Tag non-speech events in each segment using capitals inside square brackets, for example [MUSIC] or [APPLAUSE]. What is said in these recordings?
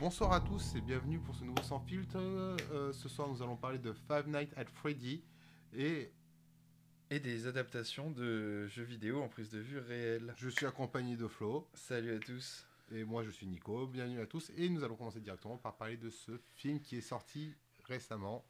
Bonsoir à tous et bienvenue pour ce nouveau Sans Filtre. Euh, ce soir, nous allons parler de Five Nights at Freddy et Et des adaptations de jeux vidéo en prise de vue réelle. je suis accompagné de Flo Salut à tous. et moi je suis Nico. Bienvenue à tous et nous allons commencer directement par parler de ce film qui est sorti récemment,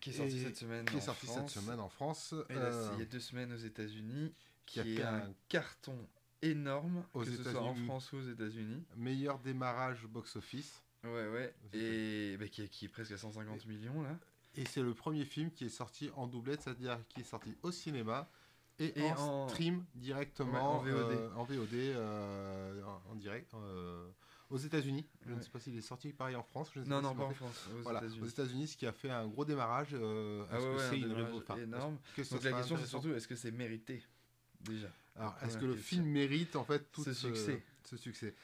Qui est sorti Et- cette semaine qui est en sorti France. cette semaine en France, Et là, euh, c'est il y a deux semaines aux États-Unis. qui a est un carton énorme, Aux que ce soit en. France ou aux États-Unis. meilleur démarrage box-office. Ouais, ouais. Et bah, qui, est, qui est presque à 150 millions là. Et c'est le premier film qui est sorti en doublette, c'est-à-dire qui est sorti au cinéma et, Et en, en- stream directement Ouais, en VOD. euh, en, VOD, euh, en, en direct euh, aux États-Unis. Je ne sais pas s'il est sorti pareil en France. je ne sais Non, pas non, pas en. France, aux Voilà, États-Unis. Ce qui a fait un gros démarrage. euh, Ah ouais, que ouais, c'est énorme. que Donc la question c'est surtout est-ce que c'est mérité? Déjà Alors, est-ce que le question. film mérite en fait tout Ce ce succès. ce succès?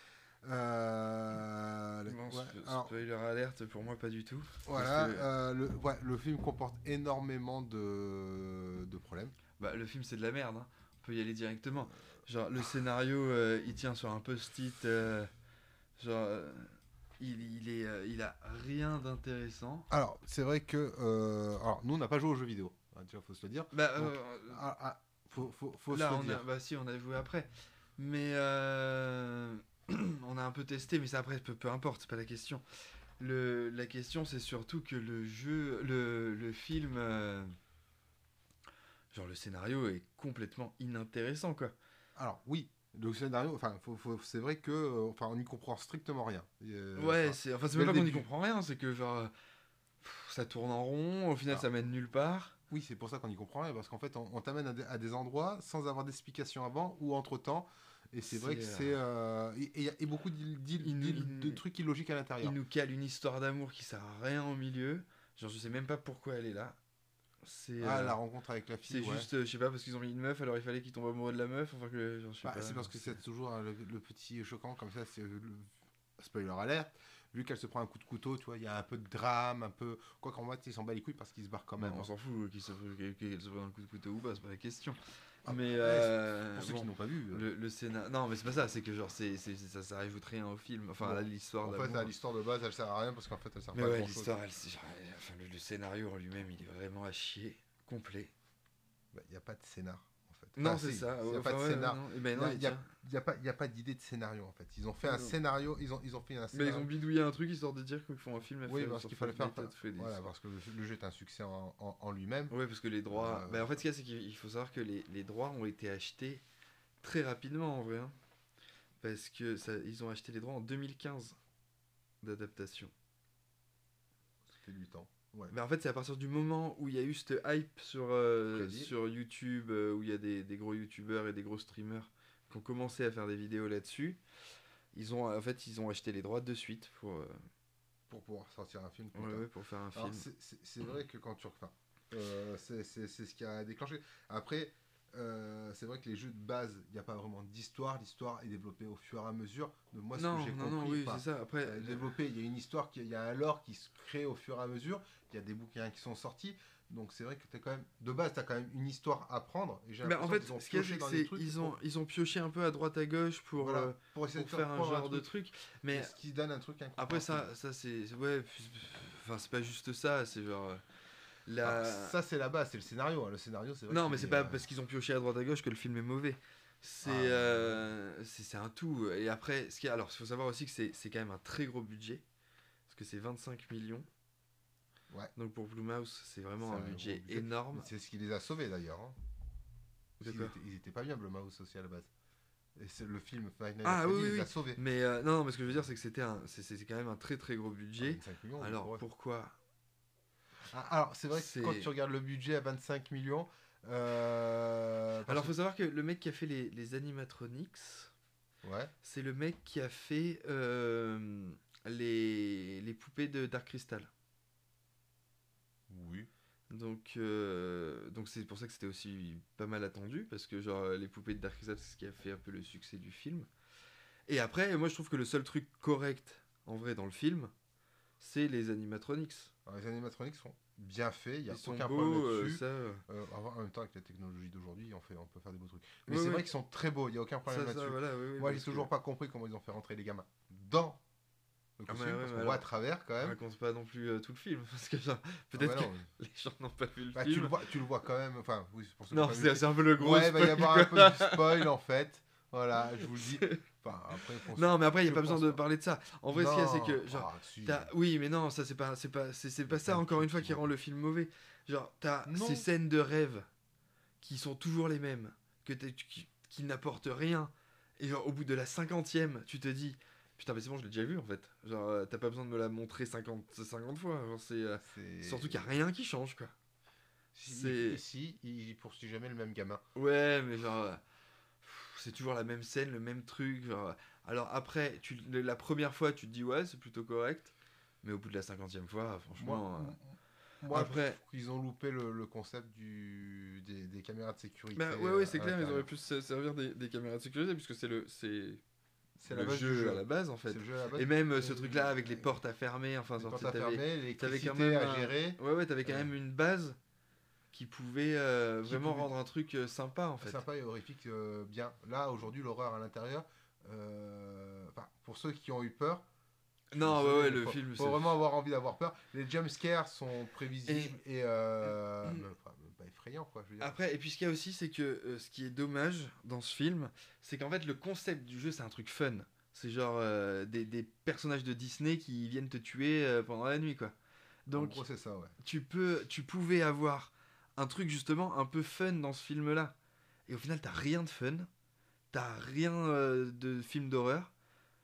Euh, Bon, ouais, alors, Spoiler alerte pour moi pas du tout. voilà, que- euh, le, ouais, le film comporte énormément de, de problèmes. Bah, le film c'est de la merde, hein. on peut y aller directement. Genre le scénario euh, il tient sur un post-it, euh, genre euh, il, il, est, euh, il a rien d'intéressant. Alors, c'est vrai que. euh, alors, nous, on n'a pas joué aux jeux vidéo. hein, déjà, faut se le dire. Bah, Donc, faut, faut, faut là se on a, bah si on a joué après, mais euh, [CLEARS THROAT] on a un peu testé, mais ça après peu, peu importe, c'est pas la question. Le, la question c'est surtout que le jeu, le, le film, euh, genre le scénario est complètement inintéressant quoi. Alors, oui, le scénario, enfin, faut, faut- c'est vrai que. euh, Enfin, on n'y comprend strictement rien. Euh, Ouais, enfin, c'est enfin même pas qu'on n'y comprend rien, c'est que genre euh, ça tourne en rond, au final Ah. ça mène nulle part. oui, c'est pour ça qu'on n'y comprend rien. Parce qu'en fait, on, on t'amène à, des- à des endroits sans avoir d'explication avant ou entre temps. Et c'est vrai que C'est, c'est. euh, et, il y a beaucoup Il il de trucs illogiques à Il l'intérieur. nous cale une histoire d'amour qui sert à rien au milieu. Genre je sais même pas pourquoi elle est là. C'est Ah, euh, la rencontre avec la fille. c'est ouais. juste euh, je sais pas parce qu'ils ont mis une meuf alors il fallait qu'il tombe amoureux de la meuf enfin que genre, je sais Bah, pas. c'est parce que c'est toujours hein, le, le petit choquant comme ça, c'est le spoiler alerte. Vu qu'elle se prend un coup de couteau, tu vois, il y a un peu de drame, un peu. Quoi qu'en fait, il s'en bat les couilles parce qu'il se barre quand Bah, même. on hein. s'en fout qu'il se se prenne un coup de couteau ou pas, c'est pas la question. Ah, mais ouais, euh, Pour ceux bon, qui n'ont pas vu. euh, le, le scénar... Non mais c'est pas ça, c'est que genre c'est ça, ça rajoute rien au film, enfin Bon, à l'histoire en fait, à l'histoire de base, elle sert à rien parce qu'en fait, elle sert Mais pas à ouais, chose. l'histoire, elle, enfin, le, le scénario en lui-même, il est vraiment à chier, complet. Il n'y Bah, a pas de scénar. Non, Enfin, c'est ça. Il n'y a enfin, ouais, ben a, pas, d'idée de scénario, en fait. Ils ont fait un Non. scénario, ils ont, ils ont fait un Mais ils ont bidouillé un truc histoire de dire qu'ils font un film à Oui, parce qu'il fallait faire. Voilà, parce que le, le jeu est un succès en, en- en lui-même. Ouais, parce que les droits. Euh, Bah, en fait, ce qu'il y a, c'est qu'il il faut savoir que les, les droits ont été achetés très rapidement en vrai. hein. Parce que ça, ils ont acheté les droits en 2015 d'adaptation. C'était 8 ans. Ouais. Mais en fait, c'est à partir du moment où il y a eu cette hype sur, euh, sur YouTube, euh, où il y a des, des gros youtubeurs et des gros streamers qui ont commencé à faire des vidéos là-dessus. Ils ont, en fait, ils ont acheté les droits de suite pour, euh, Pour pouvoir sortir un film. ouais, ouais, pour faire un Alors, film. c'est- vrai que quand tu euh, c'est ce qui a déclenché. Après, euh, c'est vrai que les jeux de base, il n'y a pas vraiment d'histoire. L'histoire est développée au fur et à mesure de moi ce non, que j'ai compris. non, oui, enfin, c'est ça. Après, euh, développé, il y a une histoire, qui- il y a un lore qui se crée au fur et à mesure. Il y a des bouquins qui sont sortis. Donc c'est vrai que as quand même, de base, tu as quand même une histoire à prendre. Et j'ai Bah, en fait, qu'ils ont ce qu'il y a, pioché c'est dans des trucs ils ont, pour- ils ont pioché un peu à droite à gauche pour, voilà, euh, pour essayer pour de faire un genre de truc, truc. Mais ce qui donne un truc après, incompréhensible. ça, ça c'est. Ouais, enfin, c'est pas juste ça, c'est genre. euh, La... Alors, ça c'est la base, c'est le scénario. hein. Le scénario, c'est non, qu'il mais c'est est, pas euh, parce qu'ils ont pioché à droite à gauche que le film est mauvais. C'est Ah. c'est un tout. Et après, ce qui alors, il faut savoir aussi que c'est c'est quand même un très gros budget. Parce que c'est 25 millions. Ouais. Donc pour Blue Mouse, c'est vraiment un gros budget énorme. C'est ce qui les a sauvés d'ailleurs. hein. Ils D'accord. étaient, ils étaient pas bien, Blumhouse aussi à la base. Et c'est le film Nights Ah, Freddy oui, les oui, a sauvés. Mais euh, non, non, mais ce que je veux dire, c'est que c'était un, c'est c'est quand même un très très gros budget. 25 millions, Alors ouais. pourquoi Ah, alors c'est vrai que c'est- quand tu regardes le budget à 25 millions. euh, Alors faut savoir que le mec qui a fait les, les animatronics, que- ouais. c'est le mec qui a fait euh, les, les poupées de Dark Crystal. Oui. Donc euh, donc c'est pour ça que c'était aussi pas mal attendu parce que genre les poupées de Dark c'est ce qui a fait un peu le succès du film. Et après moi je trouve que le seul truc correct en vrai dans le film c'est les animatronics. Alors, les animatronics sont bien faits, il n'y a Ils aucun beaux, problème euh, ça, euh, en même temps, avec la technologie d'aujourd'hui, on, fait, on peut faire des beaux trucs. Mais c'est vrai qu'ils sont très beaux, il n'y a aucun problème là-dessus. voilà, oui, oui, Moi, j'ai que- toujours pas compris comment ils ont fait rentrer les gamins dans le Ah, costume, mais ouais, parce mais qu'on alors- voit à travers quand On même. raconte pas non plus euh, tout le film, [LAUGHS] parce que genre, Ah peut-être bah que les gens n'ont pas vu le bah, tu, film. le vois, tu le vois quand même. Enfin, oui, pour ça non, c'est un peu le gros Ouais, il va y avoir un peu du spoil en fait. Voilà, je vous le dis. Enfin, après, faut- Non, mais après, il n'y a pas besoin pense de parler de ça. En vrai, ce qu'il y a, c'est que, genre, ah, si. Oui, mais non, ça c'est pas, c'est pas, c'est, pas ça Pas encore une fois qui rend le film mauvais. Genre, t'as ces scènes de rêve qui sont toujours les mêmes, que qui, qui n'apportent rien. Et genre, au bout de la cinquantième, tu te dis, putain, mais c'est bon, je l'ai déjà vu en fait. Genre, euh, t'as pas besoin de me la montrer 50, 50 fois. Genre, c'est, euh, C'est- surtout qu'il n'y a rien qui change, quoi. Si, il poursuit jamais le même gamin. Ouais, mais genre, euh, c'est toujours la même scène, le même truc. Genre, alors après, tu, la première fois, tu te dis, ouais, c'est plutôt correct. Mais au bout de la cinquantième fois, franchement. euh, moi après- qu'ils ont loupé le, le concept du, des, des caméras de sécurité. Bah ouais, ouais, c'est clair, ils auraient pu se servir des, des caméras de sécurité, puisque c'est le, c'est C'est le jeu, à la base, en fait. Base. Et même euh, ce truc-là avec les portes à fermer, enfin, Les portes à fermer, quand même à un- gérer. Ouais, ouais, t'avais quand même une base qui pouvait euh, Qui vraiment pouvait- rendre un truc euh, sympa, en fait. Sympa et horrifique, euh, bien. Là, aujourd'hui, l'horreur à l'intérieur, euh, enfin, pour ceux qui ont eu peur, Non, ouais, ouais, le faut, film, faut vraiment avoir envie d'avoir peur. Les jumpscares sont prévisibles et. [CLEARS THROAT] quoi. Je veux dire. Après, et puis ce qu'il y a aussi, c'est que euh, ce qui est dommage dans ce film, c'est qu'en fait, le concept du jeu, c'est un truc fun. C'est genre euh, des, des personnages de Disney qui viennent te tuer euh, pendant la nuit, quoi. en Donc, gros, c'est ça, ouais. tu peux tu pouvais avoir un truc justement un peu fun dans ce film là et au final t'as rien de fun t'as rien de film d'horreur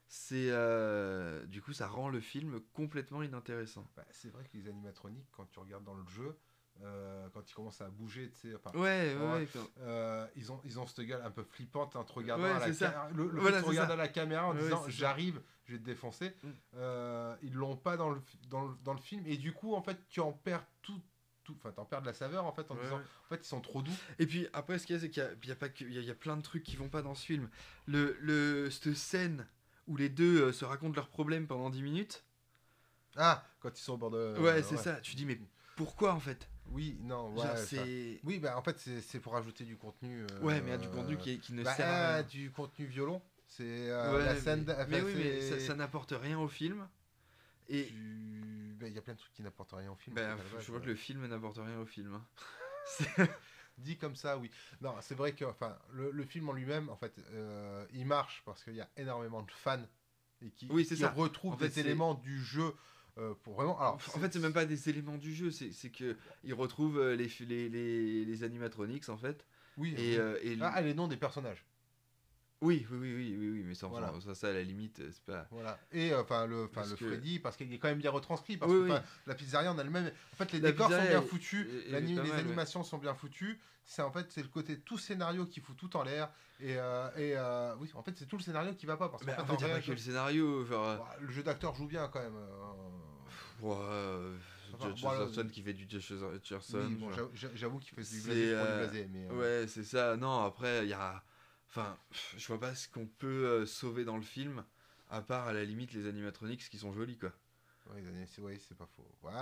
c'est euh, du coup ça rend le film complètement inintéressant Bah, c'est vrai que les animatroniques, quand tu regardes dans le jeu, euh, quand ils commencent à bouger, tu sais, ouais ouais, Ouais. euh, ils, ont, ils ont cette gueule un peu flippante en te regardant Ouais, à la. Le, le Voilà, à la caméra en disant j'arrive, je vais te défoncer. Mm. Euh, ils l'ont pas dans le, dans, le, dans le film. Et du coup, en fait, tu en perds tout. tout Enfin, t'en perds de la saveur en fait en disant en fait ils sont trop doux. et puis après ce qu'il y a c'est qu'il y a, il y a pas que il y a- il y a plein de trucs qui vont pas dans ce film le le cette scène où les deux se racontent leurs problèmes pendant 10 minutes Ah, quand ils sont au bord de. ouais c'est ça tu dis mais pourquoi en fait? Oui, non, ouais. C'est Oui, bah en fait c'est c'est pour ajouter du contenu. euh, ouais mais du contenu qui, qui ne bah, sert à ah, rien du contenu violon. C'est euh, Ouais, la mais- scène. enfin, mais oui, mais ça, n'apporte rien au film. Et bah, Il y a plein de trucs qui n'apportent rien au film. base, je vois ouais. que le film n'apporte rien au film. hein. [LAUGHS] Dit comme ça, oui. Non, c'est vrai que enfin, le, le film en lui-même, en fait, euh, il marche parce qu'il y a énormément de fans et qui, Oui, qui ça. retrouvent En fait, des éléments du jeu euh, pour vraiment. Alors, en fait, c'est même pas des éléments du jeu, c'est que ils retrouvent euh, les, les, les, les animatronics en fait. Oui, Et, oui. euh, et Ah, les noms des personnages. Oui, oui, oui, oui, oui, mais ça, Voilà. ça, ça, à la limite, euh, c'est pas. Voilà. Et euh, enfin le, enfin le que- Freddy, parce qu'il est quand même bien retranscrit. Parce Oui, que oui. la pizzeria en elle-même. En fait, les La décors sont bien foutus. est- est les mal, ouais. animations sont bien foutues. C'est en fait c'est le côté tout scénario qui fout tout en l'air. Et, euh, et euh, oui, en fait c'est tout le scénario qui va pas parce qu'en fait, en fait, il y a vrai, pas que le scénario. Genre, bah, le jeu d'acteur joue bien quand même. euh, ouais, Enfin. Hutcherson qui fait du Hutcherson. Oui, bon, j'avoue- qu'il fait du blasé mais Ouais, c'est ça. Non, après, il y a. Enfin, je vois pas ce qu'on peut euh, sauver dans le film, à part à la limite les animatronics qui sont jolis, quoi. ouais, c'est ouais, pas faux. Ouais.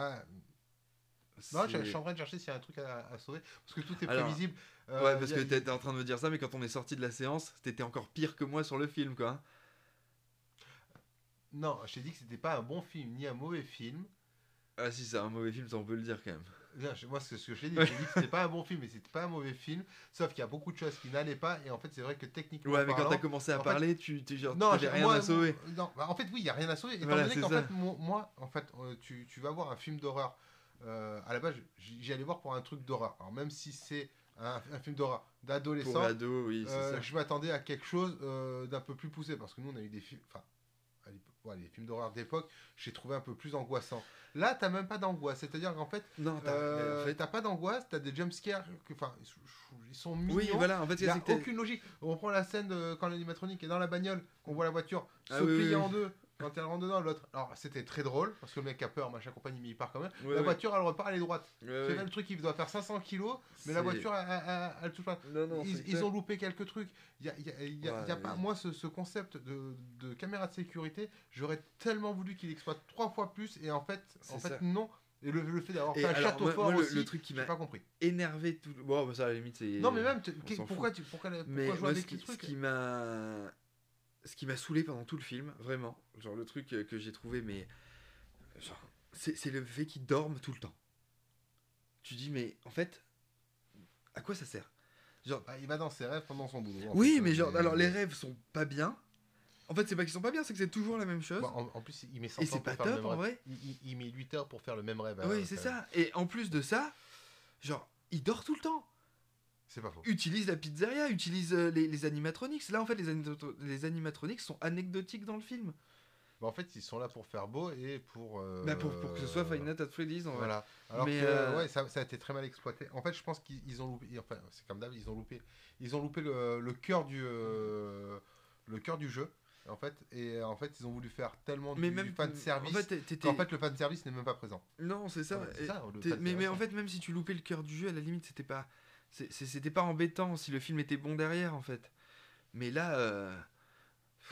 Non, je, suis en train de chercher s'il y a un truc à, à sauver parce que tout est Alors, prévisible. Euh, Ouais, parce a- que t'étais en train de me dire ça, mais quand on est sorti de la séance, t'étais encore pire que moi sur le film, quoi. Non, je t'ai dit que c'était pas un bon film ni un mauvais film. Ah, si, c'est un mauvais film, ça on peut le dire quand même. Moi, ce que je t'ai dit. Je t'ai dit que c'était pas un bon film, mais c'était pas un mauvais film. Sauf qu'il y a beaucoup de choses qui n'allaient pas. Et en fait, c'est vrai que techniquement. Ouais, mais quand parlant, t'as commencé à en fait- parler, tu tu- genre, Non, j'ai- rien moi, à sauver. Non, bah, en fait, oui, il y a rien à sauver. Étant Voilà, donné qu'en fait, mo- moi, en fait, euh, tu, tu vas voir un film d'horreur. euh, à la base, j'y allais voir pour un truc d'horreur. Alors, même si c'est un, un film d'horreur d'adolescent, oui, euh, je m'attendais à quelque chose euh, d'un peu plus poussé. Parce que nous, on a eu des films. Enfin, ouais, les films d'horreur d'époque, j'ai trouvé un peu plus angoissant. Là, t'as même pas d'angoisse. C'est-à-dire qu'en fait, Non, t'as. euh, en fait- pas d'angoisse, t'as des jumpscares. Enfin, ils sont- mignons. Oui, voilà, en fait, Il n'y a aucune logique. On prend la scène de quand l'animatronique est dans la bagnole, qu'on voit la voiture Ah se oui, plier oui, en deux quand elle rentre dedans, l'autre. Alors c'était très drôle parce que le mec a peur, machin compagnie, mais il part quand même. Ouais, la ouais. voiture elle repart, elle est droite. Ouais, C'est là le truc, il doit faire 500 kilos, mais la voiture elle, elle- elle- touche pas. Non, non, Ils, ils ont loupé quelques trucs. Il y a, y a- y a- y pas, moi, ce, ce concept de, de caméra de sécurité, j'aurais tellement voulu qu'il exploite trois fois plus, et en fait, en fait ça. non. Et le, le fait d'avoir fait un alors, château moi- fort moi, le- aussi, le truc qui j'ai m'a pas compris. énervé tout. Bon, bah, ça, à la limite, c'est. Non, mais même, pourquoi, tu, pourquoi, pourquoi Mais jouer avec les trucs ce qui m'a ce qui m'a saoulé pendant tout le film, vraiment, genre le truc euh, que j'ai trouvé, mais genre, c'est le fait qu'ils dorment tout le temps. Tu dis, mais en fait, à quoi ça sert? Genre, Ah, il va dans ses rêves pendant son boulot. oui, fait, mais genre, alors les rêves sont pas bien. En fait, c'est pas qu'ils sont pas bien, c'est que c'est toujours la même chose. Bon, en, en plus, il met 100 Et c'est pas top en rêve. vrai. Il, il- il met 8 heures pour faire le même rêve. oui, hein, c'est ça. Et en plus de ça, genre, il dort tout le temps. C'est pas faux. Utilise la pizzeria, utilise euh, les, les animatronics. Là, en fait, les, les animatronics sont anecdotiques dans le film. Bah, en fait, ils sont là pour faire beau et pour. euh, Bah, pour, pour que ce soit Five Nights at Freddy's. Voilà. Alors Mais, que euh, ouais, ça, ça a été très mal exploité. En fait, je pense qu'ils ils ont loupé. Enfin, c'est comme d'hab, ils ont loupé. Ils ont loupé le, le cœur du euh, le cœur du jeu. En fait, et en fait, ils ont voulu faire tellement Mais du, même fan service. En fait, le fan service n'est même pas présent. non, c'est ça. Ouais, le fan mais, mais en hein. fait, même si tu loupais le cœur du jeu, à la limite, c'était pas, c'était pas embêtant si le film était bon derrière, en fait. Mais là, euh,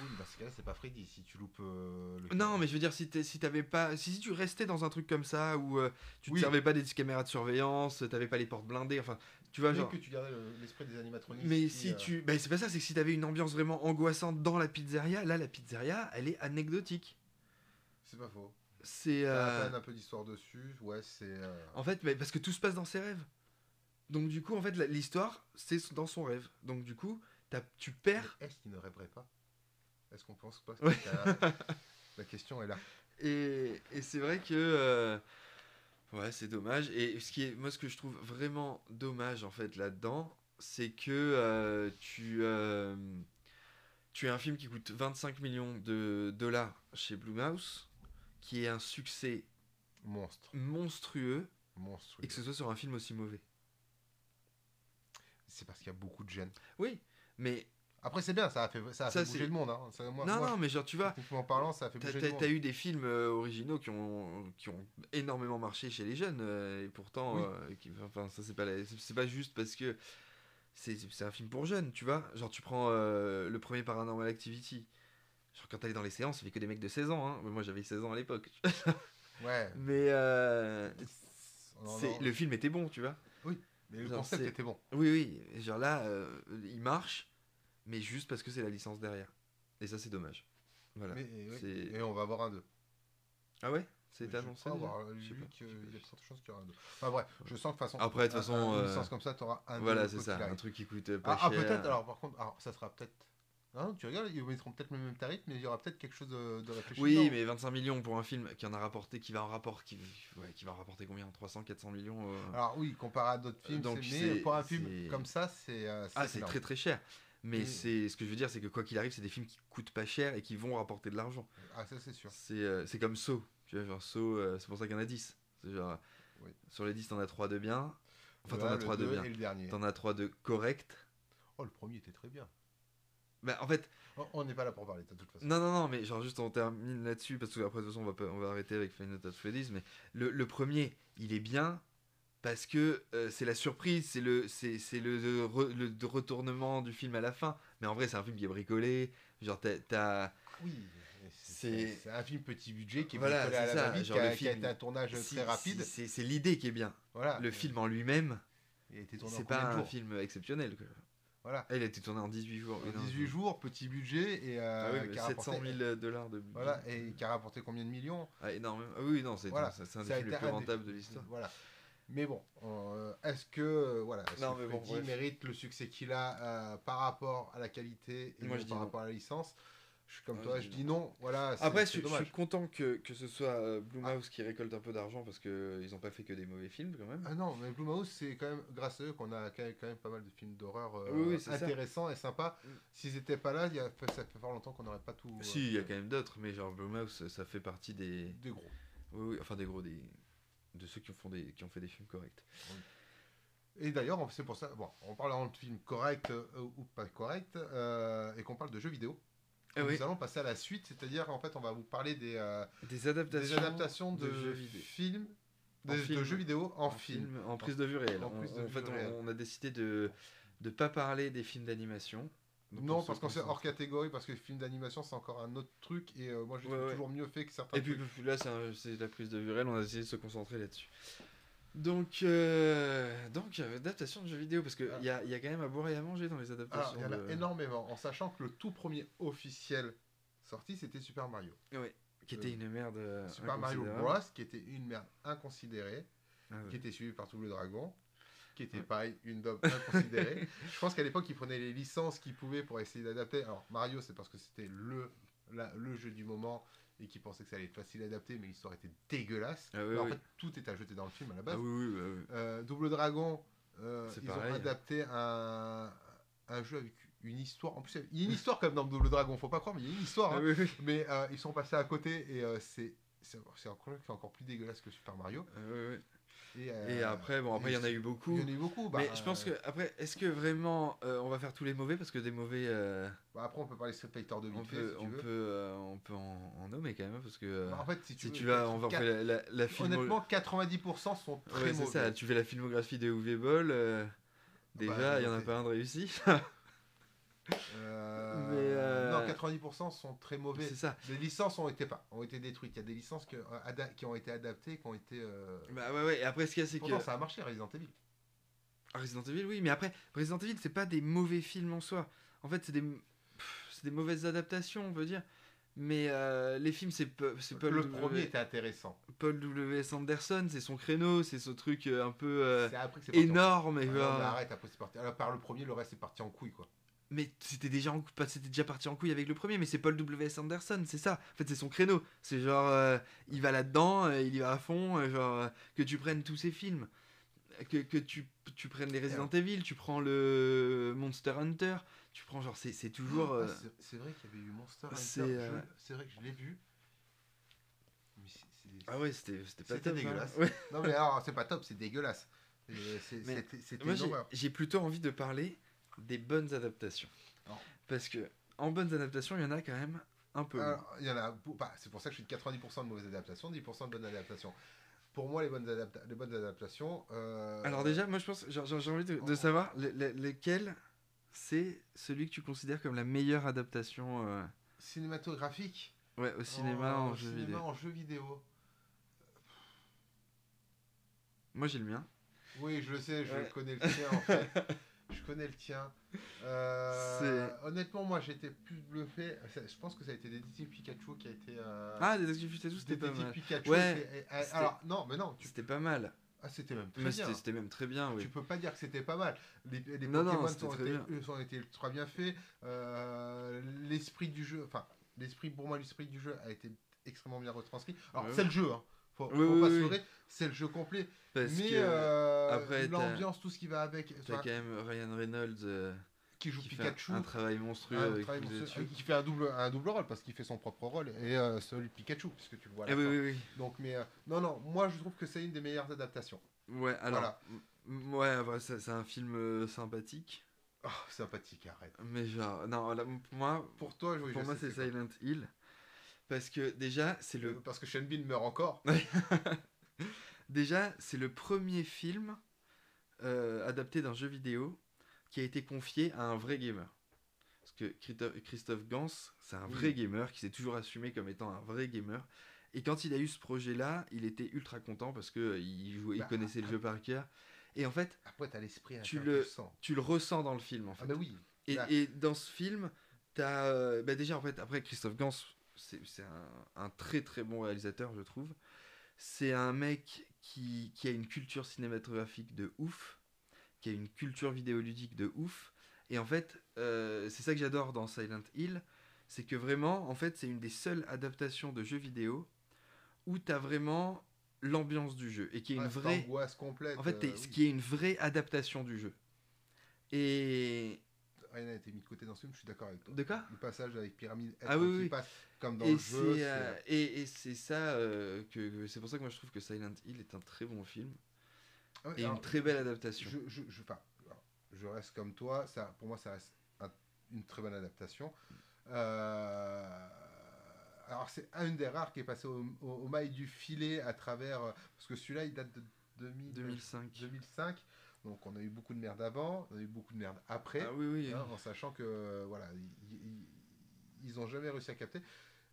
Oui, dans ce cas-là, c'est pas Freddy si tu loupes euh, le. non, mais je veux dire, si, t'avais pas, si, si tu restais dans un truc comme ça où euh, tu Oui. servais pas des caméras de surveillance, t'avais pas les portes blindées, enfin, tu vois, Oui, genre. que tu gardais le- l'esprit des animatroniques. Mais qui, si euh, tu. Bah, c'est pas ça, c'est que si t'avais une ambiance vraiment angoissante dans la pizzeria, là, la pizzeria, elle est anecdotique. C'est pas faux. C'est. Un peu d'histoire dessus. Ouais, c'est. En fait, bah, parce que tout se passe dans ses rêves. Donc, du coup, en fait, l'histoire, c'est dans son rêve. Donc, du coup, t'as- tu perds. Est-ce qu'il ne rêverait pas? Est-ce qu'on pense pas Ouais. a- [LAUGHS] La question est là. Et, et c'est vrai que. euh, Ouais, c'est dommage. Et ce qui est, moi, ce que je trouve vraiment dommage, en fait, là-dedans, c'est que euh, tu. euh, Tu as un film qui coûte 25 millions de dollars chez Blumhouse, qui est un succès Monstre. monstrueux, Monstre. et que ce soit sur un film aussi mauvais. C'est parce qu'il y a beaucoup de gêne. Oui, mais. Après, c'est bien, ça a fait, ça a Ça, fait bouger le monde. Hein. Ça, moi, non, moi, non, mais genre, tu vois, techniquement parlant, ça a fait bouger le monde. t'as eu des films euh, originaux qui ont, qui ont énormément marché chez les jeunes euh, et pourtant Oui. euh, qui- enfin ça c'est pas c'est, juste parce que c'est, un film pour jeunes tu vois genre tu prends euh, le premier Paranormal Activity genre quand t'allais dans les séances il y avait que des mecs de 16 ans hein. moi j'avais 16 ans à l'époque Ouais. [LAUGHS] mais Non, c'est, non, le film était bon tu vois Mais le genre, concept était bon. oui oui genre là euh, il marche mais juste parce que c'est la licence derrière et ça c'est dommage voilà Mais, oui. c'est- Et on va avoir un 2. ah ouais? C'est annoncé Je sais pas, qu'il pas. y a de fortes chances qu'il y aura un 2. Enfin bref, je sens que de toute façon. Après, de toute façon, un- Une euh, licence comme ça, tu auras un 2. Voilà, c'est ça, un truc qui coûte pas Ah, ah, cher. peut-être, alors par contre, alors, ça sera peut-être. Non, tu rigoles, ils mettront peut-être le même tarif, mais il y aura peut-être quelque chose de, de réfléchi. Oui, dedans. mais 25 millions pour un film qui en a rapporté, qui va en rapport, qui, ouais, qui va en rapporter combien? 300, 400 millions euh, Alors oui, comparé à d'autres films, Donc, mais pour un film comme ça, c'est. euh, Ah, c'est très très cher. Mais Oui. c'est ce que je veux dire, c'est que quoi qu'il arrive, c'est des films qui coûtent pas cher et qui vont rapporter de l'argent. Ah, ça c'est sûr. C'est euh, comme Saw. Tu vois, genre Saw, euh, c'est pour ça qu'il y en a 10. C'est genre, Oui. sur les 10, t'en as 3 de bien. Enfin, t'en as le 3 de bien. T'en as 3 de correct. Oh, le premier était très bien. Bah, en fait, on n'est pas là pour parler de toute façon. Non, non, non, mais genre juste on termine là-dessus parce que après de toute façon on va, on va arrêter avec Final Fantasy Freddy's, mais le, le premier il est bien parce que euh, c'est la surprise, c'est le, c'est, c'est le, le le de retournement du film à la fin, mais en vrai c'est un film qui est bricolé, genre t'as, Oui. C'est- un film petit budget qui est Voilà, bricolé à c'est la ça, genre qui, a, le qui a film- été un tournage si- très rapide. si- c'est, c'est l'idée qui est bien, Voilà. le film en lui-même c'est pas un film exceptionnel. quoi. Voilà. Ah, il a été tourné en 18 jours. oui, non, 18 jours, petit budget et Ah euh, oui, mais qui a 700 rapporté- 000 dollars de budget. Voilà, et qui a rapporté combien de millions? Ah, énormément. Ah oui, non, c'est, Voilà, un des films les plus des- rentables de l'histoire. Voilà. Mais bon, euh, est-ce que voilà, Non, que mais bon, Freddy mérite le succès qu'il a euh, par rapport à la qualité et Moi, non par non. rapport à la licence? Je suis comme Ouais, toi, je dis non. Voilà. Après, je, suis content que, que ce soit euh, Blumhouse qui récolte un peu d'argent parce qu'ils n'ont pas fait que des mauvais films quand même. Ah non, mais Blumhouse, c'est quand même grâce à eux qu'on a quand même pas mal de films d'horreur euh, Oui, oui, c'est ça. intéressants et sympas. Mm. S'ils n'étaient pas là, y a, ça fait fort longtemps qu'on n'aurait pas tout. euh, si, il y a quand même d'autres, mais genre Blumhouse, ça fait partie des. Des gros. Oui, oui, enfin des gros, des... de ceux qui ont, font des... qui ont fait des films corrects. Et d'ailleurs, c'est pour ça, bon, on parle en de films corrects euh, ou pas corrects, euh, et qu'on parle de jeux vidéo. Oui. Nous allons passer à la suite, c'est-à-dire en fait, on va vous parler des, euh, Des adaptations, des adaptations de, jeux vidéo. films, En de, jeux vidéo en, En film. film, en prise de vue réelle. En en vue fait, on- a décidé de ne pas parler des films d'animation. Non, parce qu'on c'est hors catégorie, parce que les films d'animation, c'est encore un autre truc, et euh, moi, je Ouais, toujours mieux fait que certains Et puis là, c'est la prise de vue réelle, on a essayé de se concentrer là-dessus. Donc, euh, donc euh, adaptation de jeux vidéo, parce qu'il Ah. y, a, y a quand même à boire et à manger dans les Alors, adaptations. il y en a de- énormément, en sachant que le tout premier officiel sorti, c'était Super Mario. Qui était une merde. euh, Super Mario. Bros, qui était une merde inconsidérée, Ah ouais. qui était suivi par Double Dragon, qui était pareil, une daube inconsidérée. [LAUGHS] Je pense qu'à l'époque, ils prenaient les licences qu'ils pouvaient pour essayer d'adapter. Alors, Mario, c'est parce que c'était le, la- le jeu du moment et qu'ils pensaient que ça allait être facile à adapter, mais l'histoire était dégueulasse. Ah oui, en fait, tout est à jeter dans le film à la base. Ah oui, oui, bah oui. Double Dragon, euh, ils pareil. ont adapté un, un jeu avec une histoire. En plus, il y a une histoire quand même dans Double Dragon, faut pas croire, mais il y a une histoire. Ah hein. oui, oui. Mais euh, ils sont passés à côté et euh, c'est c'est encore, plus dégueulasse que Super Mario. Ah oui. Et, euh, Et après, bon, après, il y en a eu il beaucoup. y en a eu beaucoup. bah, Mais je pense que, après, est-ce que vraiment euh, on va faire tous les mauvais Parce que des mauvais, euh, bah, après, on peut parler Street Fighter 2 on fait, peut, on peut, euh, on peut en, nommer quand même. Parce que euh, Bah, en fait, si tu, si veux, tu vas, on va quatre- faire la, la, la filmo- Honnêtement, 90% sont très Ouais, c'est mauvais. ça, tu fais la filmographie de Uwe Boll. euh, déjà, il y en a pas un de réussi. Euh, Mais, euh, Non, 90% sont très mauvais. c'est ça. Les licences ont été, pas, ont été détruites. Il y a des licences que- qui ont été adaptées, qui ont été. euh, Bah ouais, ouais. Et après, ce qu'il y a, c'est que. Ça a marché, Resident Evil. Ah, Resident Evil, oui, mais après, Resident Evil, c'est pas des mauvais films en soi. En fait, c'est des, des mauvaises adaptations, on veut dire. Mais euh, les films, c'est Paul, Le W- premier était intéressant. Paul W.S. Anderson, c'est son créneau, c'est ce truc euh, un peu euh, après énorme. Et Ah non, arrête, après c'est parti. Alors, par le premier, le reste est parti en couille, quoi. Mais c'était déjà, en... c'était déjà parti en couille avec le premier, mais c'est Paul W.S. Anderson, c'est ça. En fait, c'est son créneau. C'est genre, euh, il va là-dedans, euh, il y va à fond, euh, genre, que tu prennes tous ces films. Que, que tu, tu prennes les Resident Evil, tu prends le Monster Hunter, tu prends genre, c'est c'est toujours. Ah, c'est- vrai qu'il y avait eu Monster Hunter. C'est vrai que je l'ai vu. Mais Ah ouais, c'était c'était pas top. hein. dégueulasse. Ouais. Non, mais alors, c'est pas top, c'est dégueulasse. J'ai plutôt envie de parler des bonnes adaptations. Parce que, en bonnes adaptations, il y en a quand même un peu. Il y en a. bah, c'est pour ça que je suis de 90% de mauvaises adaptations, 10% de bonnes adaptations. Pour moi, les bonnes, adapta- les bonnes adaptations. euh, Alors déjà, moi je pense, j'ai envie de, de Oh. savoir le- le- lequel c'est celui que tu considères comme la meilleure adaptation euh, Cinématographique? ouais, au cinéma, en, jeu cinéma, vidéo. en jeu vidéo. Moi j'ai le mien. Oui, je le sais, je Ouais. connais le tien en fait. [LAUGHS] Je connais le tien. Euh, honnêtement, moi j'étais plus bluffé. Je pense que ça a été Détective Pikachu qui a été. euh, Ah, Détective Pikachu, c'était pas mal. Pikachu. Ouais, c'était- Alors, non, mais non, tu... C'était pas mal. ah, c'était même très Mais bien. c'était même très bien, oui. Tu peux pas dire que c'était pas mal. Les, les Non, non, Pokémon c'était sont, très été, eux, ont été ultra bien faits. Euh, l'esprit du jeu, enfin, l'esprit pour moi, l'esprit du jeu a été extrêmement bien retranscrit. Alors, Ouais. c'est le jeu, hein. Faut, Oui, faut oui, pas oui, se leurrer, c'est le jeu complet. Parce mais que euh, après, l'ambiance, tout ce qui va avec, t'as quand même Ryan Reynolds euh, qui joue qui Pikachu, fait un, travail monstrueux un avec travail monstrueux, qui fait un double, un double rôle parce qu'il fait son propre rôle et euh, celui de Pikachu, puisque tu le vois à la Ah oui, oui, oui. Donc, mais euh, non, non, moi je trouve que c'est une des meilleures adaptations. Ouais, alors, Voilà. ouais, c'est un film euh, sympathique. Oh, sympathique, arrête. Mais genre, non, là, pour moi, Pour toi, oui, pour moi c'est. Silent Hill. Parce que déjà, c'est le Parce que Sean Bean meurt encore. [LAUGHS] Déjà, c'est le premier film euh, adapté d'un jeu vidéo qui a été confié à un vrai gamer. Parce que Christophe, Gans, c'est un vrai Oui. gamer qui s'est toujours assumé comme étant un vrai gamer. Et quand il a eu ce projet-là, il était ultra content parce que euh, il jouait, il Bah, connaissait le jeu par cœur. Et en fait, Après, t'as l'esprit Tu le- tu le ressens dans le film. En fait. Ah, bah oui. Et, Là. et dans ce film, t'as euh, bah déjà en fait après Christophe Gans, c'est un, un très très bon réalisateur je trouve. C'est un mec qui, qui a une culture cinématographique de ouf, qui a une culture vidéoludique de ouf. Et en fait, euh, c'est ça que j'adore dans Silent Hill, c'est que vraiment, en fait, c'est une des seules adaptations de jeux vidéo où t'as vraiment l'ambiance du jeu et qui est une Ah, vraie, angoisse complète. en fait, euh, ce qui est une vraie adaptation du jeu. Et Rien n'a été mis de côté dans ce film, je suis d'accord avec toi. de quoi Le passage avec Pyramide Ah oui, il oui. passe comme dans et le jeu. euh, et, et c'est ça euh, que, que- c'est pour ça que moi je trouve que Silent Hill est un très bon film Ah et alors, une très belle adaptation. Je, je, je, enfin, alors, je reste comme toi, ça, pour moi ça reste un- une très bonne adaptation. Euh, alors c'est un des rares qui est passé au, au, au mail du filet à travers... Parce que celui-là il date de 2000 2005. 2005, donc on a eu beaucoup de merde avant, on a eu beaucoup de merde après. Ah oui oui. hein, en sachant que voilà, ils, ils, ils ont jamais réussi à capter.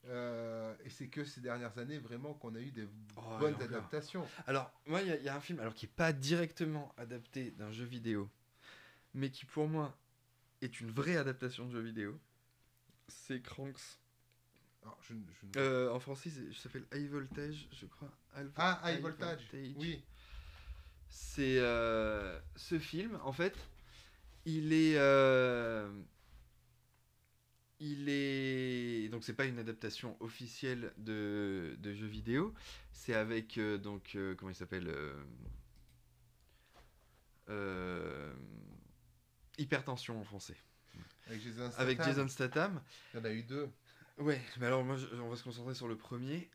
Euh, et c'est que ces dernières années vraiment qu'on a eu des Oh, bonnes adaptations. Alors, moi, il y, a- il y a un film alors, qui n'est pas directement adapté d'un jeu vidéo, mais qui pour moi est une vraie adaptation de jeu vidéo. C'est Cranks. Alors, je, je- Euh, en français, ça s'appelle High Voltage, je crois. Alv- Ah, High Voltage. Oui. C'est euh, ce film, en fait, il est. euh, il est. Donc, c'est pas une adaptation officielle de, de jeux vidéo. C'est avec. euh, donc, comment il s'appelle Hypertension en français. Avec Jason Avec Statham. Jason Statham. Il y en a eu deux. Ouais, mais alors moi, je- on va se concentrer sur le premier.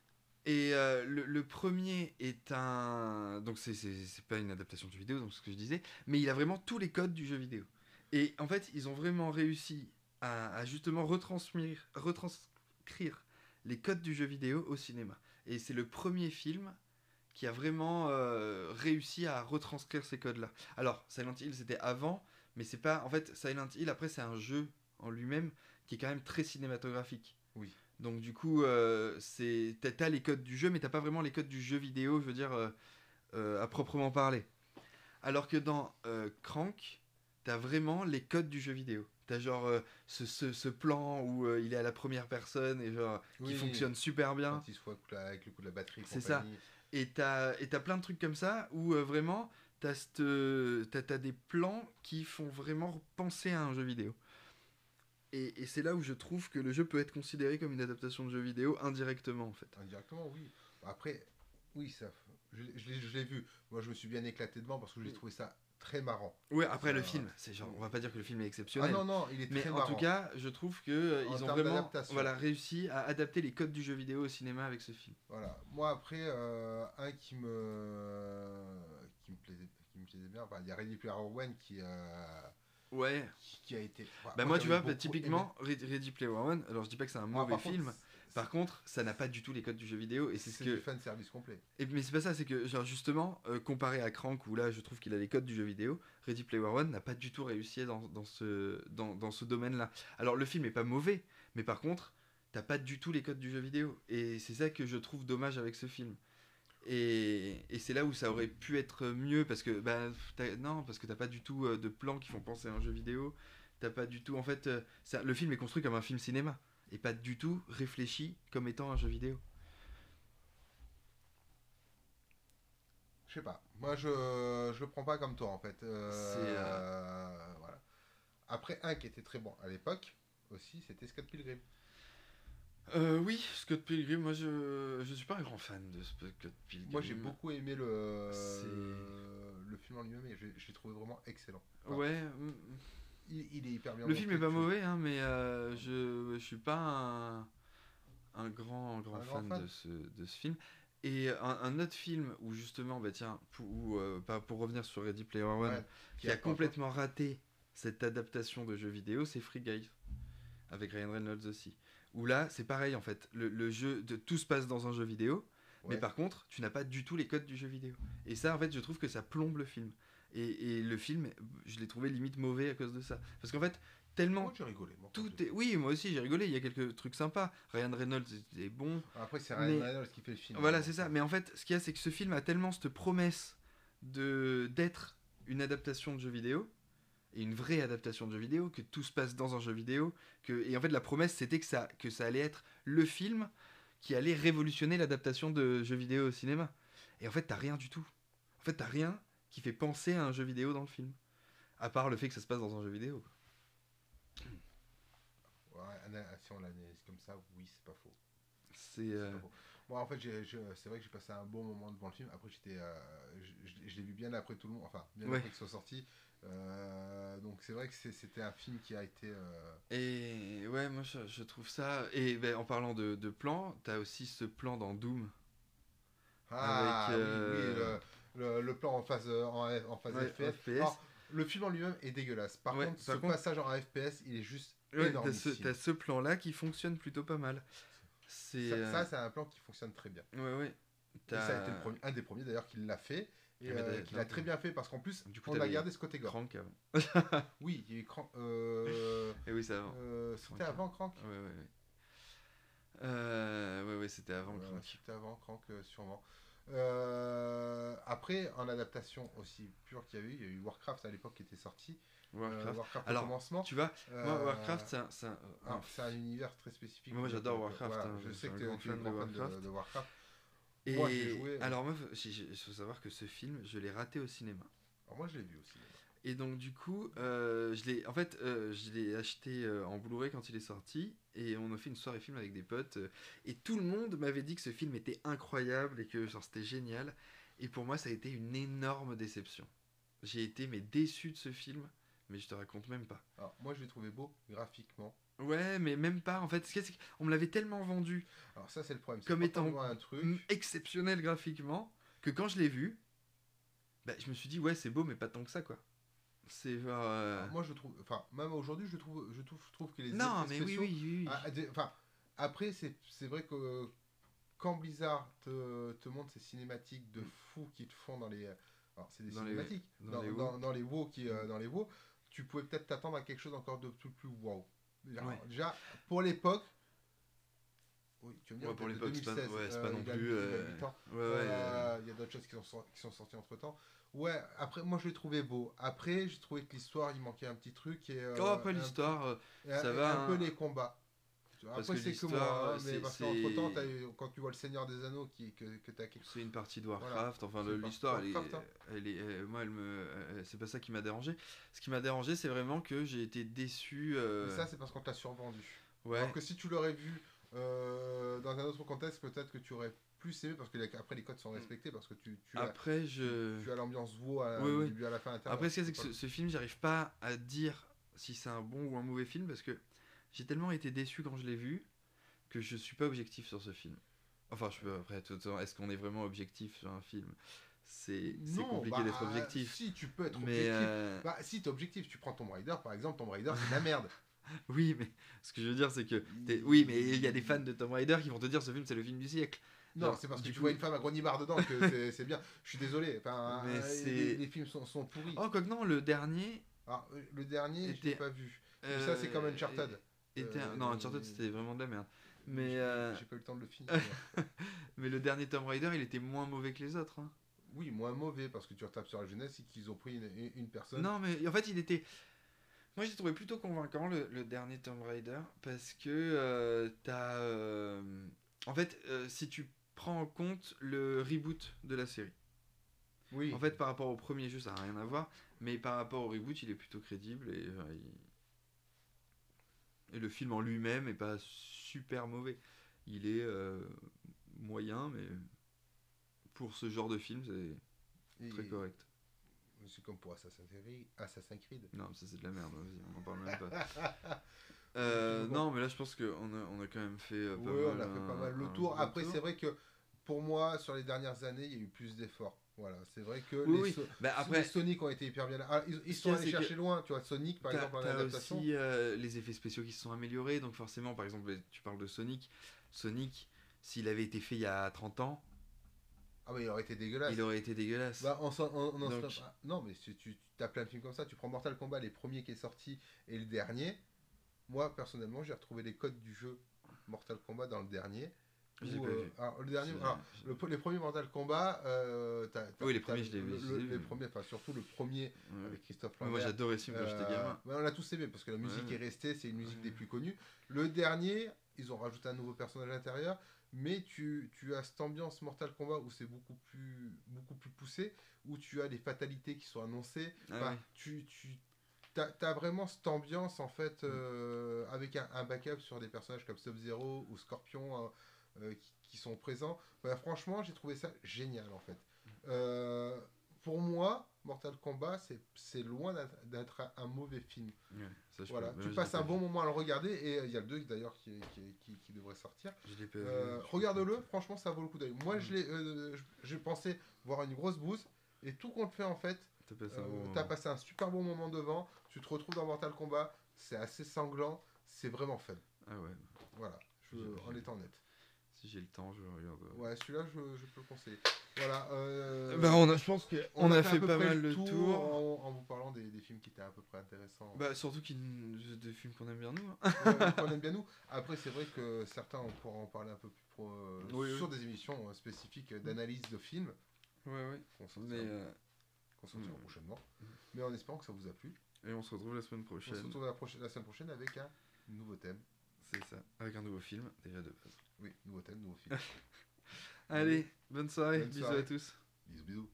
Et euh, le, premier est un. Donc, c'est- pas une adaptation de jeu vidéo, donc ce que je disais, mais il a vraiment tous les codes du jeu vidéo. Et en fait, ils ont vraiment réussi à, justement retranscrire, retranscrire les codes du jeu vidéo au cinéma. Et c'est le premier film qui a vraiment euh, réussi à retranscrire ces codes-là. Alors, Silent Hill, c'était avant, mais c'est pas. En fait, Silent Hill, après, c'est un jeu en lui-même qui est quand même très cinématographique. Oui. Donc, du coup, euh, c'est t'as- les codes du jeu, mais t'as pas vraiment les codes du jeu vidéo, je veux dire, euh, euh, à proprement parler. Alors que dans Crank, t'as vraiment les codes du jeu vidéo. T'as genre ce, ce, ce plan où il est à la première personne et genre qui fonctionne super bien. Quand il se voit avec le coup de la batterie. C'est ça. Et t'as plein de trucs comme ça où vraiment t'as t'as des plans qui font vraiment penser à un jeu vidéo. Et, et c'est là où je trouve que le jeu peut être considéré comme une adaptation de jeu vidéo indirectement en fait. Indirectement, oui. Après, oui, ça. Je, je l'ai- je l'ai vu. Moi, je me suis bien éclaté devant parce que j'ai trouvé ça très marrant. Ouais, après le Ça- film, c'est genre on va pas dire que le film est Ah exceptionnel. non, non, il est mais très en marrant. tout cas, je trouve que euh, En ils ont vraiment voilà, réussi à adapter les codes du jeu vidéo au cinéma avec ce film. Voilà. Moi, après, euh, un qui me, qui me plaisait, qui me plaisait bien, enfin, il y a Ready Player One qui, euh, Ouais. qui, a été. Bah moi tu vois, bah, typiquement Ready Ready Player One, alors je dis pas que c'est un aimé. mauvais Par contre, film, par contre, ça n'a pas du tout les codes du jeu vidéo et c'est ce que du fan service complet. Et, mais c'est pas ça, c'est que genre justement, euh, comparé à Crank, où là je trouve qu'il a les codes du jeu vidéo, Ready Player One n'a pas du tout réussi dans, dans ce, dans, dans ce domaine-là. Alors le film est pas mauvais, mais par contre, t'as pas du tout les codes du jeu vidéo. Et c'est ça que je trouve dommage avec ce film. Et, et c'est là où ça aurait pu être mieux, parce que, bah, non, parce que t'as pas du tout euh, de plans qui font penser à un jeu vidéo. T'as pas du tout, en fait, euh, ça- le film est construit comme un film cinéma, et pas du tout réfléchi comme étant un jeu vidéo. Je sais pas. Moi, je, je le prends pas comme toi, en fait. Euh, euh, voilà. Après, un qui était très bon à l'époque aussi, c'était Scott Pilgrim. Euh, oui, Scott Pilgrim, moi je, je suis pas un grand fan de Scott Pilgrim. Moi, j'ai beaucoup aimé le, le film en lui-même et je, je l'ai trouvé vraiment excellent. Enfin, Ouais, Il, il est hyper bien le film est pas mauvais, hein, mais euh, je, je suis pas un, un grand, grand Un fan, grand fan. De, ce, de ce film. Et un, un autre film où justement, bah tiens, pour, où, euh, pas pour revenir sur Ready Player One, Ouais, qui a complètement raté cette adaptation de jeu vidéo, c'est Free Guy, avec Ryan Reynolds aussi. Où là, c'est pareil en fait, le, le jeu, de, tout se passe dans un jeu vidéo, mais par contre, tu n'as pas du tout les codes du jeu vidéo. Et ça, en fait, je trouve que ça plombe le film. Et, et le film, je l'ai trouvé limite mauvais à cause de ça. Parce qu'en fait, tellement Moi, j'ai rigolé. moi, tout est. Oui, moi aussi, j'ai rigolé. Il y a quelques trucs sympas. Ryan Reynolds est bon. Après, c'est Mais- Ryan Reynolds qui fait le film. Voilà, c'est ça. Mais en fait, ce qu'il y a, c'est que ce film a tellement cette promesse de d'être une adaptation de jeu vidéo et une vraie adaptation de jeu vidéo, que tout se passe dans un jeu vidéo, que et en fait la promesse c'était que ça que ça allait être le film qui allait révolutionner l'adaptation de jeux vidéo au cinéma. Et en fait, t'as rien du tout. En fait, t'as rien qui fait penser à un jeu vidéo dans le film, à part le fait que ça se passe dans un jeu vidéo. ouais, si on l'analyse comme ça, oui, c'est pas faux. C'est euh, Moi, en fait, c'est vrai que j'ai passé un bon moment devant le film. Après, j'étais, euh, je, l'ai vu bien après tout le monde, enfin, bien Ouais. après qu'il soit sorti. Euh, donc, c'est vrai que c'était un film qui a été. euh, Et ouais, moi je, je trouve ça. Et ben, en parlant de, de plan, t'as aussi ce plan dans Doom. Ah, Avec, oui, euh, oui, le, le- le plan en phase, en, en phase Ouais, FPS. FPS. Alors, le film en lui-même est dégueulasse. Par Ouais, contre, par ce contre- passage en FPS, il est juste énorme. t'as ce, ce plan-là qui fonctionne plutôt pas mal. C'est. Ça, euh, ça, c'est un plan qui fonctionne très bien. Ouais, ouais. Et ça a été le premier- un des premiers d'ailleurs qui l'a fait. Et euh, d'ailleurs, qui l'a non, très bien fait parce qu'en plus, Du coup, on a gardé ce côté gore. Crank avant. [LAUGHS] [LAUGHS] Oui, il y a eu Crank. euh, Et oui, c'est avant. euh, C'était avant Crank Ouais, ouais, ouais. Euh, ouais, c'était avant Crank. C'était avant Crank, euh, sûrement. Après, en adaptation aussi pure qu'il y a eu, il y a eu Warcraft à l'époque qui était sorti. Euh, Warcraft. Warcraft Alors, au commencement. Tu vois, moi, Euh, Warcraft, c'est un. c'est un- univers très spécifique. Moi, j'adore euh, Warcraft, voilà, hein, je je sais que tu es de Warcraft. de Warcraft. Et Moi, joué, alors moi, il faut savoir que ce film, je l'ai raté au cinéma. Alors, moi, je l'ai vu aussi. Et donc du coup, euh, je l'ai, en fait, euh, je l'ai acheté euh, en Blu-ray quand il est sorti, et on a fait une soirée film avec des potes, et tout le monde m'avait dit que ce film était incroyable et que genre c'était génial. Et pour moi, ça a été une énorme déception. J'ai été mais déçu de ce film, mais je te raconte même pas. Alors, moi, je l'ai trouvé beau graphiquement. Ouais, mais même pas. En fait, ce qu'on me l'avait tellement vendu Alors, ça, c'est le problème. Comme étant on un truc. exceptionnel graphiquement que quand je l'ai vu, bah, je me suis dit ouais, c'est beau, mais pas tant que ça quoi. C'est euh, moi, je trouve. Enfin, même aujourd'hui, je trouve, je trouve, je trouve que les non, mais oui, oui, oui. oui. Ah, des- Enfin, après, c'est vrai que euh, quand Blizzard te, te montre ces cinématiques de fous qu'ils te font dans les. Alors, c'est des Dans les- cinématiques. dans dans, les dans- WoW. dans les WoW qui, euh, dans les WoW, tu pouvais peut-être t'attendre à quelque chose encore de tout plus wow. Déjà, Ouais. déjà, pour l'époque. Oui, tu veux me dire, Ouais, pour l'époque, c'est pas, 2016, ouais, c'est euh, pas non il a- plus. il a euh, Il y a d'autres choses qui sont, sor- qui sont sorties entre temps. Ouais, après, moi je l'ai trouvé beau. Après, j'ai trouvé que l'histoire, il manquait un petit truc. Et, euh, Oh, après un- l'histoire, euh, et ça et va, un peu hein. les combats. Parce Après, que c'est que l'histoire, moi, hein, mais c'est- parce c'est- qu'entre temps, quand tu vois le Seigneur des Anneaux, qui, que, que t'as quelque c'est une partie de Warcraft. Voilà. Enfin, l'histoire, elle, est- hein. elle est, moi, elle me, c'est pas ça qui m'a dérangé. Ce qui m'a dérangé, c'est vraiment que j'ai été déçu. euh, Mais ça, c'est parce qu'on te l'a survendu. ouais. Alors que si tu l'aurais vu euh, dans un autre contexte, peut-être que tu aurais plus aimé, parce que les- après les codes sont respectés, parce que tu, tu as, Après, je. tu as l'ambiance WoW à, Oui, du oui. début à la fin. à. Après, c'est que ce, ce film, j'arrive pas à dire si c'est un bon ou un mauvais film parce que j'ai tellement été déçu quand je l'ai vu que je suis pas objectif sur ce film. Enfin, je peux après, tout le temps, est-ce qu'on est vraiment objectif sur un film? C'est compliqué bah, d'être objectif. Si, tu peux être Mais objectif. euh, Bah, si t'es objectif, tu prends Tomb Raider par exemple, Tomb Raider c'est de la merde. [LAUGHS] oui, mais ce que je veux dire, c'est que oui, mais il y a des fans de Tomb Raider qui vont te dire ce film c'est le film du siècle. Non, c'est parce que tu coup- vois une femme à Grogny-Bar dedans que c'est- bien. Je suis désolé. Enfin, Mais euh, les, les films sont, sont pourris. Oh, quoi que non, le dernier. Alors, euh, le dernier, je Était- l'ai pas vu. Mais ça, c'est comme euh, Uncharted. était un- Euh, Non, Uncharted c'était vraiment de la merde. Mais, J'ai- euh, J'ai pas eu le temps de le finir. [LAUGHS] mais le dernier Tomb Raider, il était moins mauvais que les autres. hein. Oui, moins mauvais parce que tu retapes sur la jeunesse et qu'ils ont pris une, personne. Non, mais en fait, il était. Moi, j'ai trouvé plutôt convaincant le, le dernier Tomb Raider parce que euh, t'as. euh, En fait, euh, si tu prends en compte le reboot de la série. Oui. En fait, par rapport au premier jeu, ça n'a rien à voir, mais par rapport au reboot, il est plutôt crédible et. il- Et le film en lui-même est pas super mauvais. Il est moyen, mais pour ce genre de film, c'est Et- très correct. C'est comme pour Assassin's Creed. Assassin's Creed. Non, ça c'est de la merde, vas-y, on en parle même pas. [LAUGHS] Euh. Non, mais là je pense qu'on a, on a quand même fait euh, pas Oui, on mal. a fait pas un- mal le tour. Après, c'est vrai que pour moi, sur les dernières années, il y a eu plus d'efforts. Voilà, c'est vrai que Oui, les, oui. So- Bah, les après, Sonic ont été hyper bien. Ah, ils, ils sont allés chercher loin, tu vois. Sonic, par exemple, en t'as adaptation. aussi euh, les effets spéciaux qui se sont améliorés, donc forcément, par exemple, tu parles de Sonic. Sonic, s'il avait été fait il y a 30 ans, Ah, mais il aurait été dégueulasse. il aurait été dégueulasse. Bah, on on- on Donc- ah, Non, mais si tu as plein de films comme ça, tu prends Mortal Kombat, les premiers qui est sorti et le dernier. Moi, personnellement, j'ai retrouvé les codes du jeu Mortal Kombat dans le dernier. L'ai Où, pas euh, vu. alors, le dernier, alors, le- les premiers Mortal Kombat, euh, t'as- t'as- Oui, les premiers, je les ai le- les premiers, enfin surtout le premier Ouais. avec Christophe Mais Moi Lambert. j'adorais ce film quand j'étais Euh, gamin. on l'a tous aimé parce que la musique Ouais. est restée, c'est une musique Ouais. des plus connues. Le dernier, ils ont rajouté un nouveau personnage à l'intérieur, mais tu, tu as cette ambiance Mortal Kombat où c'est beaucoup plus, beaucoup plus poussé, où tu as les fatalités qui sont annoncées. Ah. Tu, tu as, vraiment cette ambiance en fait euh, avec un, un backup sur des personnages comme Sub-Zero ou Scorpion euh, euh, qui, qui sont présents. Enfin, franchement, j'ai trouvé ça génial en fait. Euh, pour moi, Mortal Kombat, c'est- loin d'être- un, mauvais film. Ouais, ça, je Voilà, peux- tu passes un bon moment à le regarder et euh, il y a le 2 d'ailleurs qui, est- qui, est- qui- qui devrait sortir. Euh, Regarde-le, franchement ça vaut le coup d'œil. Moi Mm. je l'ai, euh, je- pensé voir une grosse bouse et tout compte fait en fait, T'as passé bon moment. passé un super bon moment devant, tu te retrouves dans Mortal Kombat, c'est assez sanglant, c'est vraiment fun. Ah ouais. Voilà, je, en étant honnête. Si j'ai le temps, je regarderai. Ouais, celui-là, je, je peux le conseiller. Voilà. euh, Bah, on a, je pense qu'on a, fait, à peu pas près mal le tour. En, en vous parlant des, des films qui étaient à peu près intéressants. Bah, surtout qu'il des films qu'on aime bien nous. hein. [LAUGHS] Qu'on aime bien nous. Après, c'est vrai que certains, on pourra en parler un peu plus pro, euh, Oui, sur oui. des émissions euh, spécifiques d'analyse de films Ouais, ouais. qu'on sortira, Mais, euh, qu'on sortira mm. prochainement. Mais en espérant que ça vous a plu. et on se retrouve la semaine On prochaine. se retrouve la, prochaine- la semaine prochaine avec un nouveau thème. C'est ça. Avec un nouveau film, déjà de base. Oui, nouveau thème, nouveau film. [LAUGHS] Allez, bonne soirée. Bonne bisous soirée. à tous. bisous, bisous.